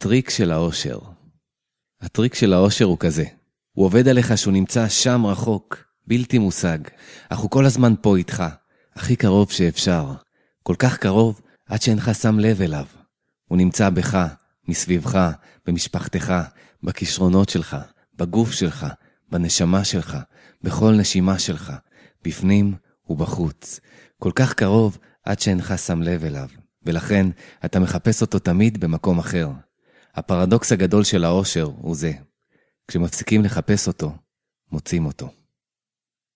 הטריק של האושר. הטריק של האושר הוא כזה, הוא עובד עליך שהוא נמצא שם רחוק, בלתי מושג, אך הוא כל הזמן פה איתך, הכי קרוב שאפשר. כל כך קרוב עד שאינך שם לב אליו. הוא נמצא בך, מסביבך, במשפחתך, בכישרונות שלך, בגוף שלך, בנשמה שלך, בכל נשימה שלך, בפנים ובחוץ. כל כך קרוב עד שאינך שם לב אליו, ולכן אתה מחפש אותו תמיד במקום אחר. הפרדוקס הגדול של האושר הוא זה, כשמפסיקים לחפש אותו, מוצאים אותו.